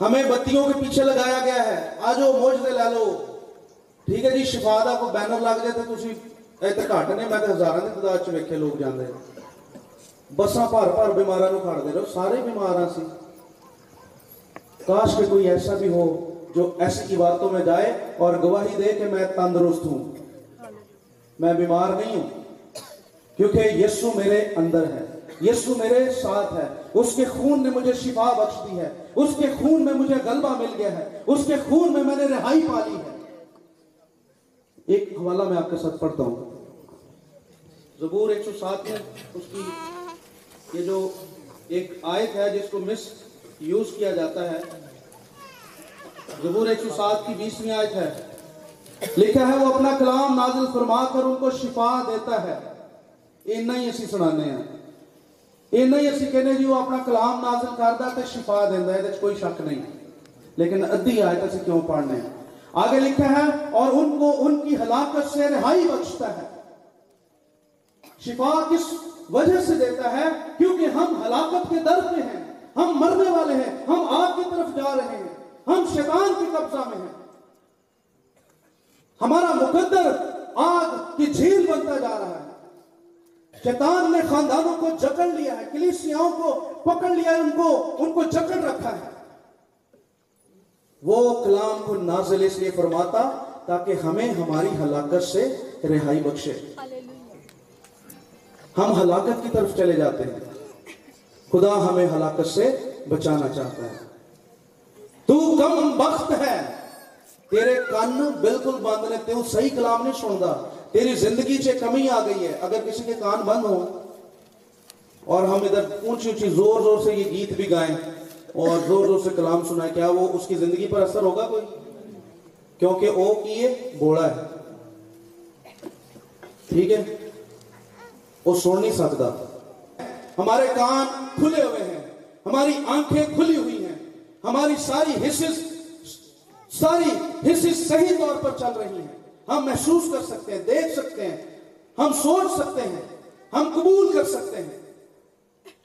ہمیں بتیوں کے پیچھے لگایا گیا ہے۔ آجو موجدے لے لو۔ ٹھیک ہے جی شفا دا کو بینر لگ جائے تو تسی ایتے گھٹ میں تے ہزاراں دی تعداد چ ویکھے لوگ جاندے۔ بساں بھر بھر بیماراں نو کھڑ دے رہو سارے بیمار ہاں سی۔ کاش کہ کوئی ایسا بھی ہو جو ایسی عبادتوں میں جائے اور گواہی دے کہ میں تندرست ہوں۔ میں بیمار نہیں ہوں۔ کیونکہ یسو میرے اندر ہے۔ یسو میرے ساتھ ہے۔ اس کے خون نے مجھے شفا بخش دی ہے، اس کے خون میں مجھے غلبہ مل گیا ہے، اس کے خون میں میں نے رہائی پالی ہے۔ ایک حوالہ میں آپ کے ساتھ پڑھتا ہوں۔ زبور ایک سو سات میں اس کی یہ جو ایک آیت ہے جس کو مس یوز کیا جاتا ہے، زبور ایک سو سات کی بیسویں آیت ہے۔ لکھا ہے، وہ اپنا کلام نازل فرما کر ان کو شفا دیتا ہے۔ اینا ہی اسی سنانے ہیں۔ اینا ہی اسی کہنے جی وہ اپنا کلام نازل کردا تے شفا دیندا ہے کوئی شک نہیں لیکن ادھی آیت اسی کیوں پڑھنے ہیں آگے لکھا ہے اور ان کو ان کی ہلاکت سے رہائی بخشتا ہے شفا کس وجہ سے دیتا ہے کیونکہ ہم ہلاکت کے در پہ ہیں، ہم مرنے والے ہیں، ہم آگ کی طرف جا رہے ہیں، ہم شیطان کے قبضہ میں ہیں۔ ہمارا مقدر آگ کی جھیل بنتا جا رہا ہے۔ شیطان نے خاندانوں کو جکڑ لیا ہے کلیسیاؤں کو پکڑ لیا ہے ان کو ان کو جکڑ رکھا ہے۔ وہ کلام کو نازل اس لیے فرماتا تاکہ ہمیں ہماری ہلاکت سے رہائی بخشے۔ ہم ہلاکت کی طرف چلے جاتے ہیں۔ خدا ہمیں ہلاکت سے بچانا چاہتا ہے۔ تو کم بخت ہے۔ تیرے کان بالکل بند نے تو صحیح کلام نہیں سنتا تیری زندگی سے کمی آ گئی ہے اگر کسی کے کان بند ہو اور ہم ادھر اونچی اونچی زور زور سے یہ گیت بھی گائیں اور زور زور سے کلام سنائیں کیا وہ اس کی زندگی پر اثر ہوگا کوئی کیونکہ او کیے بوڑا ہے ٹھیک ہے وہ سن نہیں سکتا ہمارے کان کھلے ہوئے ہیں ہماری آنکھیں کھلی ہوئی ہیں ہماری ساری حصص ساری حصص صحیح طور پر چل رہی ہیں۔ ہم محسوس کر سکتے ہیں، دیکھ سکتے ہیں، ہم سوچ سکتے ہیں، ہم قبول کر سکتے ہیں۔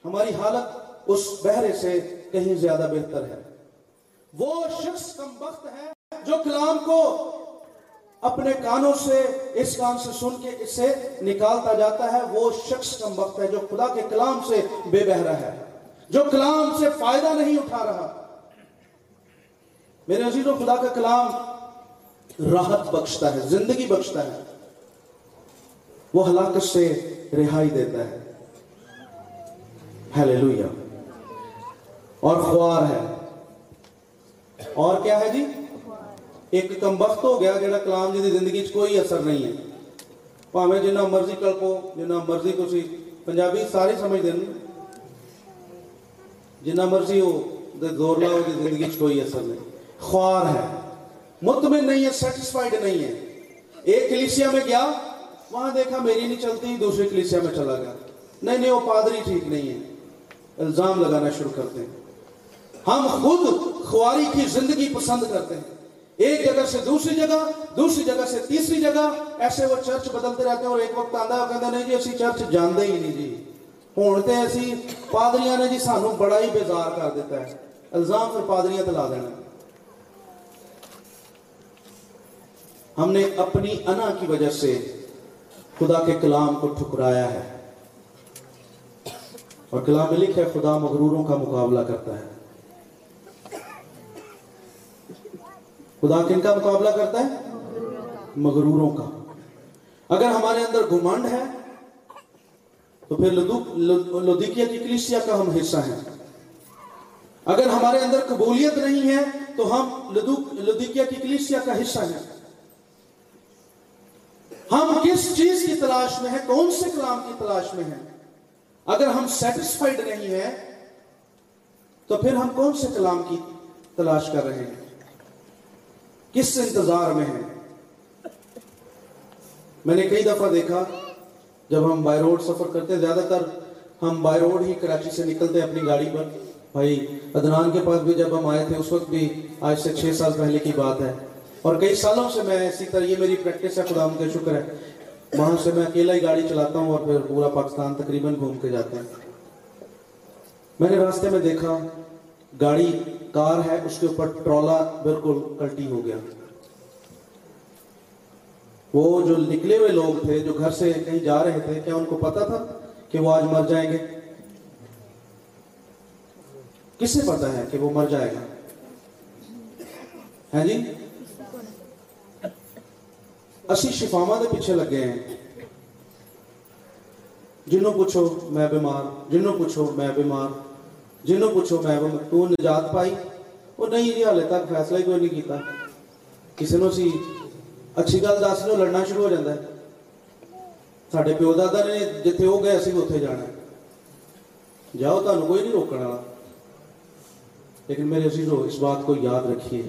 ہماری حالت اس بہرے سے کہیں زیادہ بہتر ہے۔ وہ شخص کم وقت ہے جو کلام کو اپنے کانوں سے، اس کان سے سن کے اسے نکالتا جاتا ہے۔ وہ شخص کم وقت ہے جو خدا کے کلام سے بے بہرا ہے، جو کلام سے فائدہ نہیں اٹھا رہا۔ میرے عزیز و خدا کا کلام راحت بخشتا ہے زندگی بخشتا ہے وہ ہلاکت سے رہائی دیتا ہے ہیلیلویا اور خوار ہے اور کیا ہے جی ایک کم وقت ہو گیا جڑا کلام جی دی زندگی چ کوئی اثر نہیں ہے ਭਾਵੇਂ ਜਿੰਨਾ ਮਰਜ਼ੀ ਕਲਪੋ ਜਿੰਨਾ ਮਰਜ਼ੀ ਤੁਸੀਂ ਪੰਜਾਬੀ ਸਾਰੇ ਸਮਝਦੇ ਨੇ ਜਿੰਨਾ ਮਰਜ਼ੀ ਉਹ ਦੇ ਜ਼ੋਰ ਲਾਓ ਦੀ ਜ਼ਿੰਦਗੀ 'ਚ ਕੋਈ ਅਸਰ ਨਹੀਂ خوار ہے مطمئن نہیں ہے سیٹسفائیڈ نہیں ہے۔ ایک کلیسیا میں گیا، وہاں دیکھا میری نہیں چلتی دوسری کلیسیا میں چلا گیا۔ نہیں نہیں، وہ پادری ٹھیک نہیں ہے۔ الزام لگانا شروع کرتے ہیں۔ ہم خود خواری کی زندگی پسند کرتے ہیں۔ ایک جگہ سے دوسری جگہ دوسری جگہ سے تیسری جگہ، ایسے وہ چرچ بدلتے رہتے ہیں اور ایک وقت آدھا کہتے نہیں جی اسی چرچ جانتے ہی نہیں جی۔ ہوں تو اسی پادریاں نے جی سانو بڑا ہی بیزار کر دیتا ہے۔ الزام پھر پادریاں تلا دینا۔ ہم نے اپنی انا کی وجہ سے خدا کے کلام کو ٹھکرایا ہے۔ اور کلام لکھ ہے، خدا مغروروں کا مقابلہ کرتا ہے۔ خدا کن کا مقابلہ کرتا ہے؟ مغروروں کا۔ اگر ہمارے اندر گھمنڈ ہے، تو پھر لودیکیا کی کلیسیا کا ہم حصہ ہیں۔ اگر ہمارے اندر قبولیت نہیں ہے، تو ہم لدوک لدیکیا کی کلیسیا کا حصہ ہیں۔ ہم کس چیز کی تلاش میں ہیں؟ کون سے کلام کی تلاش میں ہیں؟ اگر ہم سیٹسفائیڈ نہیں ہیں، تو پھر ہم کون سے کلام کی تلاش کر رہے ہیں؟ کس انتظار میں ہیں؟ میں نے کئی دفعہ دیکھا، جب ہم بائی روڈ سفر کرتے ہیں، زیادہ تر ہم بائی روڈ ہی کراچی سے نکلتے ہیں اپنی گاڑی پر۔ بھائی ادنان کے پاس بھی جب ہم آئے تھے، اس وقت بھی آج سے چھ سال پہلے کی بات ہے۔ اور کئی سالوں سے میں اسی طرح یہ میری پریکٹس ہے، خدا کا شکر ہے۔ وہاں سے میں اکیلا ہی گاڑی چلاتا ہوں اور پھر پورا پاکستان تقریباً گھوم کے جاتا ہوں۔ میں نے راستے میں دیکھا، گاڑی، کار ہے، اس کے اوپر ٹرولا بالکل کلٹی ہو گیا۔ وہ جو نکلے ہوئے لوگ تھے، جو گھر سے کہیں جا رہے تھے، کیا ان کو پتا تھا کہ وہ آج مر جائیں گے؟ کس سے پتا ہے کہ وہ مر جائے گا؟ ہے جی؟ اسی شفاوا دے پیچھے لگے ہیں۔ جنوں پوچھو میں بیمار جنوں پوچھو میں بیمار جنوں پوچھو میں تو نجات پائی، وہ نہیں جی حالے تک فیصلہ ہی کوئی نہیں کیتا۔ کسی نو سی اچھی گل دس نو لڑنا شروع ہو جاتا ہے۔ ساڈے پیو دادا نے جتھے ہو گئے، اسی اتنے جانا جاؤ تمہیں کوئی نہیں روکنے والا۔ لیکن میرے عزیزو، اس بات کو یاد رکھیے۔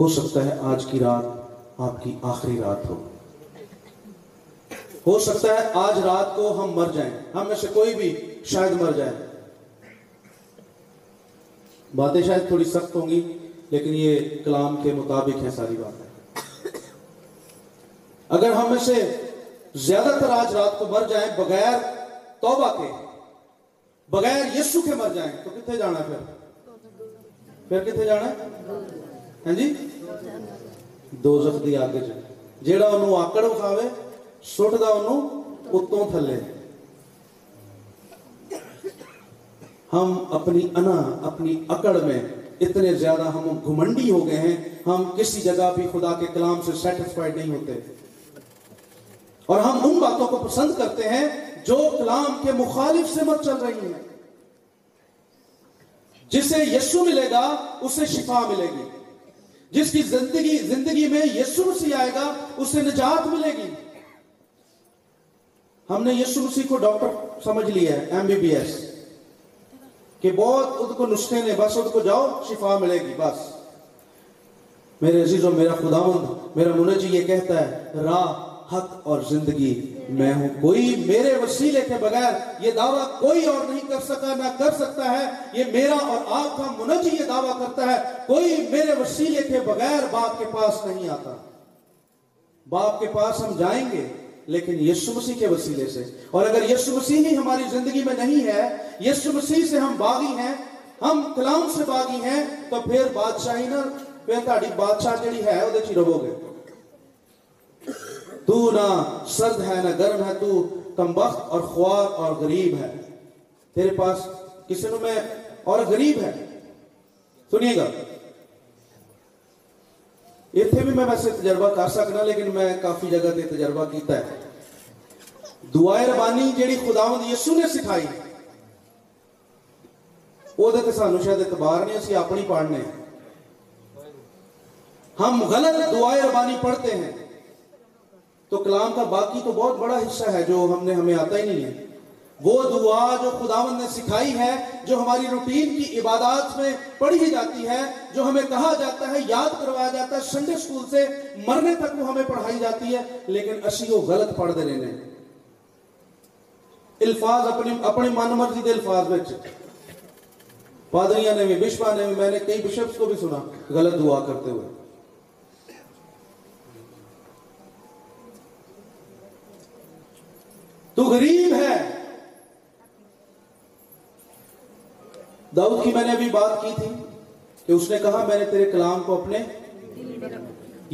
ہو سکتا ہے آج کی رات آپ کی آخری رات ہو۔ ہو سکتا ہے آج رات کو ہم مر جائیں۔ ہم میں سے کوئی بھی شاید مر جائے۔ باتیں شاید تھوڑی سخت ہوں گی، لیکن یہ کلام کے مطابق ہیں، ساری باتیں۔ اگر ہم میں سے زیادہ تر آج رات کو مر جائیں بغیر توبہ کے، بغیر یسو کے مر جائیں، تو کتنے جانا پھر؟ پھر کتنے جانا ہاں جی؟ دوزخ دی آگے جائے جیڑا انہوں آکڑ اٹھاوے سٹ دا انہوں اتوں تھلے ہم اپنی انا اپنی اکڑ میں اتنے زیادہ ہم گھمنڈی ہو گئے ہیں ہم کسی جگہ بھی خدا کے کلام سے سیٹسفائیڈ نہیں ہوتے اور ہم ان باتوں کو پسند کرتے ہیں جو کلام کے مخالف سے مت چل رہی ہیں جسے یسو ملے گا اسے شفا ملے گی جس کی زندگی زندگی میں یسو مسیح آئے گا اسے نجات ملے گی۔ ہم نے یسو مسیح کو ڈاکٹر سمجھ لیا ہے ایم بی بی ایس کہ بہت خود کو نسخے نے، بس خود کو جاؤ، شفا ملے گی، بس۔ میرے عزیزوں، میرا خداوند، میرا منجی یہ کہتا ہے، راہ حق اور زندگی میں ہوں۔ کوئی میرے وسیلے کے بغیر یہ دعویٰ کوئی اور نہیں کر سکا، نہ کر سکتا ہے۔ یہ میرا اور آپ کا منجی یہ دعویٰ کرتا ہے۔ کوئی میرے وسیلے کے بغیر باپ کے پاس نہیں آتا۔ باپ کے پاس ہم جائیں گے، لیکن یسو مسیح کے وسیلے سے۔ اور اگر یسو مسیح ہی ہماری زندگی میں نہیں ہے یسو مسیح سے ہم باغی ہیں، ہم کلام سے باغی ہیں، تو پھر بادشاہی نا پھر تاری بادشاہ جڑی ہے وہ رہو گے۔ تو نہ سرد ہے نہ گرم ہے، تو کمبخت اور خوار اور غریب ہے۔ تیرے پاس کسی نو میں اور غریب ہے؟ سنیے گا۔ اتنے بھی میں ویسے تجربہ کر سکنا، لیکن میں کافی جگہ تے تجربہ کیتا ہے۔ دعائے ربانی جیڑی خداوند یسو نے سکھائی وہ تے سانو شاید اعتبار نہیں، اسی اپنی پڑھنے۔ ہم غلط دعائے ربانی پڑھتے ہیں۔ تو کلام کا باقی تو بہت بڑا حصہ ہے جو ہم نے ہمیں آتا ہی نہیں ہے۔ وہ دعا جو خداوند نے سکھائی ہے، جو ہماری روٹین کی عبادات میں پڑھی جاتی ہے، جو ہمیں کہا جاتا ہے، یاد کروایا جاتا ہے سنڈے سکول سے مرنے تک وہ ہمیں پڑھائی جاتی ہے، لیکن اسی وہ غلط پڑھ دے رہے ہیں۔ الفاظ اپنی اپنی من مرضی دے الفاظ میں۔ پادریاں نے بھی بشپا نے بھی، میں نے کئی بشپس کو بھی سنا، غلط دعا کرتے ہوئے۔ تو غریب ہے۔ داؤد کی میں نے ابھی بات کی تھی کہ اس نے کہا، میں نے تیرے کلام کو اپنے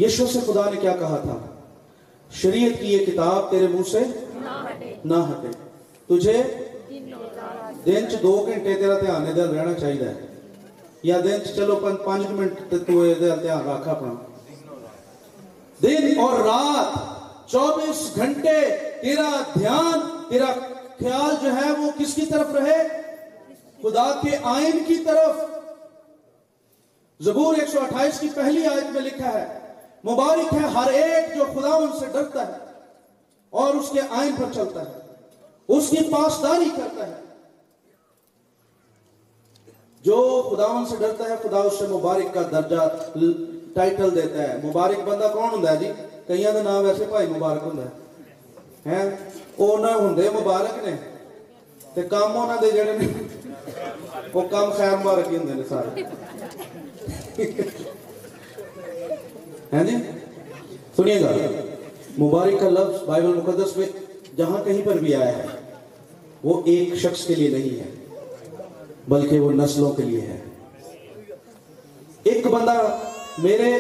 یشو سے خدا نے کیا کہا تھا؟ شریعت کی یہ کتاب تیرے منہ سے نہ ہٹے۔ تجھے دن چ دو گھنٹے تیرا دھیان ادھر رہنا چاہیے۔ یا دن چ چلو پانچ منٹ تو دھیان رکھ اپنا۔ دن اور رات چوبیس گھنٹے تیرا دھیان، تیرا خیال جو ہے وہ کس کی طرف رہے؟ خدا کے آئین کی طرف۔ زبور ایک سو اٹھائیس کی پہلی آیت میں لکھا ہے، مبارک ہے ہر ایک جو خدا ان سے ڈرتا ہے اور اس کے آئین پر چلتا ہے، اس کی پاسداری کرتا ہے۔ جو خدا ان سے ڈرتا ہے، خدا اس سے مبارک کا درجہ ٹائٹل دیتا ہے۔ مبارک بندہ کون ہوں جی؟ کئی کا نام ویسے بھائی مبارک ہوں ہے وہ ہوں مبارک نے تے کام انہوں دے جڑے نے وہ کام خیر مبارک ہی ہوں سارے ہے جی سنیے گا مبارک کا لفظ بائبل مقدس میں جہاں کہیں پر بھی آیا ہے وہ ایک شخص کے لیے نہیں ہے بلکہ وہ نسلوں کے لیے ہے ایک بندہ میرے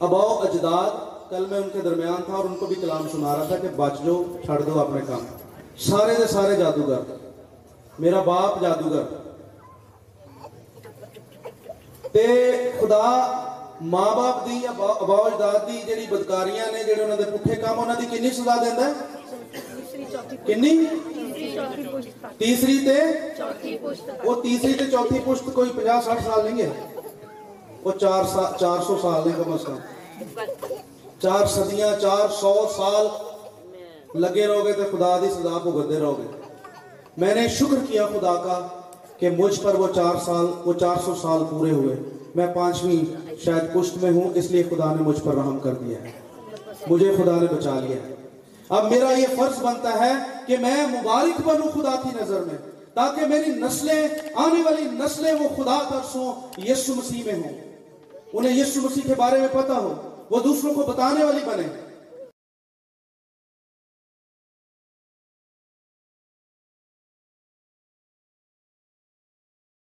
اباؤ اجداد کل میں ان کے درمیان تھا اور ان کو بھی کلام سنا رہا تھا کہ بچ جو چھڑ دو اپنے کام۔ سارے دے سارے جادوگر۔ میرا باپ جادوگر۔ تے خدا ماں باپ دی یا ابا اجداد دی جڑی بدکاریاں نے جڑے انہاں دے پٹھے کام، انہاں دی کنی سزا دیندا ہے؟ تیسری کنی تیسری تے؟ وہ تیسری تے چوتھی پشت کوئی 50 60 سال نہیں ہے۔ وہ چار سا چار سو سال نہیں کم از کم۔ چار صدیاں چار سو سال لگے رہو گے تو خدا دی سزا کو گدے رہو گے۔ میں نے شکر کیا خدا کا کہ مجھ پر وہ چار سال وہ چار سو سال پورے ہوئے۔ میں پانچویں شاید پشت میں ہوں اس لیے خدا نے مجھ پر رحم کر دیا ہے۔ مجھے خدا نے بچا لیا ہے۔ اب میرا یہ فرض بنتا ہے کہ میں مبارک بنوں خدا کی نظر میں تاکہ میری نسلیں آنے والی نسلیں وہ خدا ترسوں یسو مسیح میں ہوں۔ انہیں یسو مسیح کے بارے میں پتا ہو۔ وہ دوسروں کو بتانے والی بنے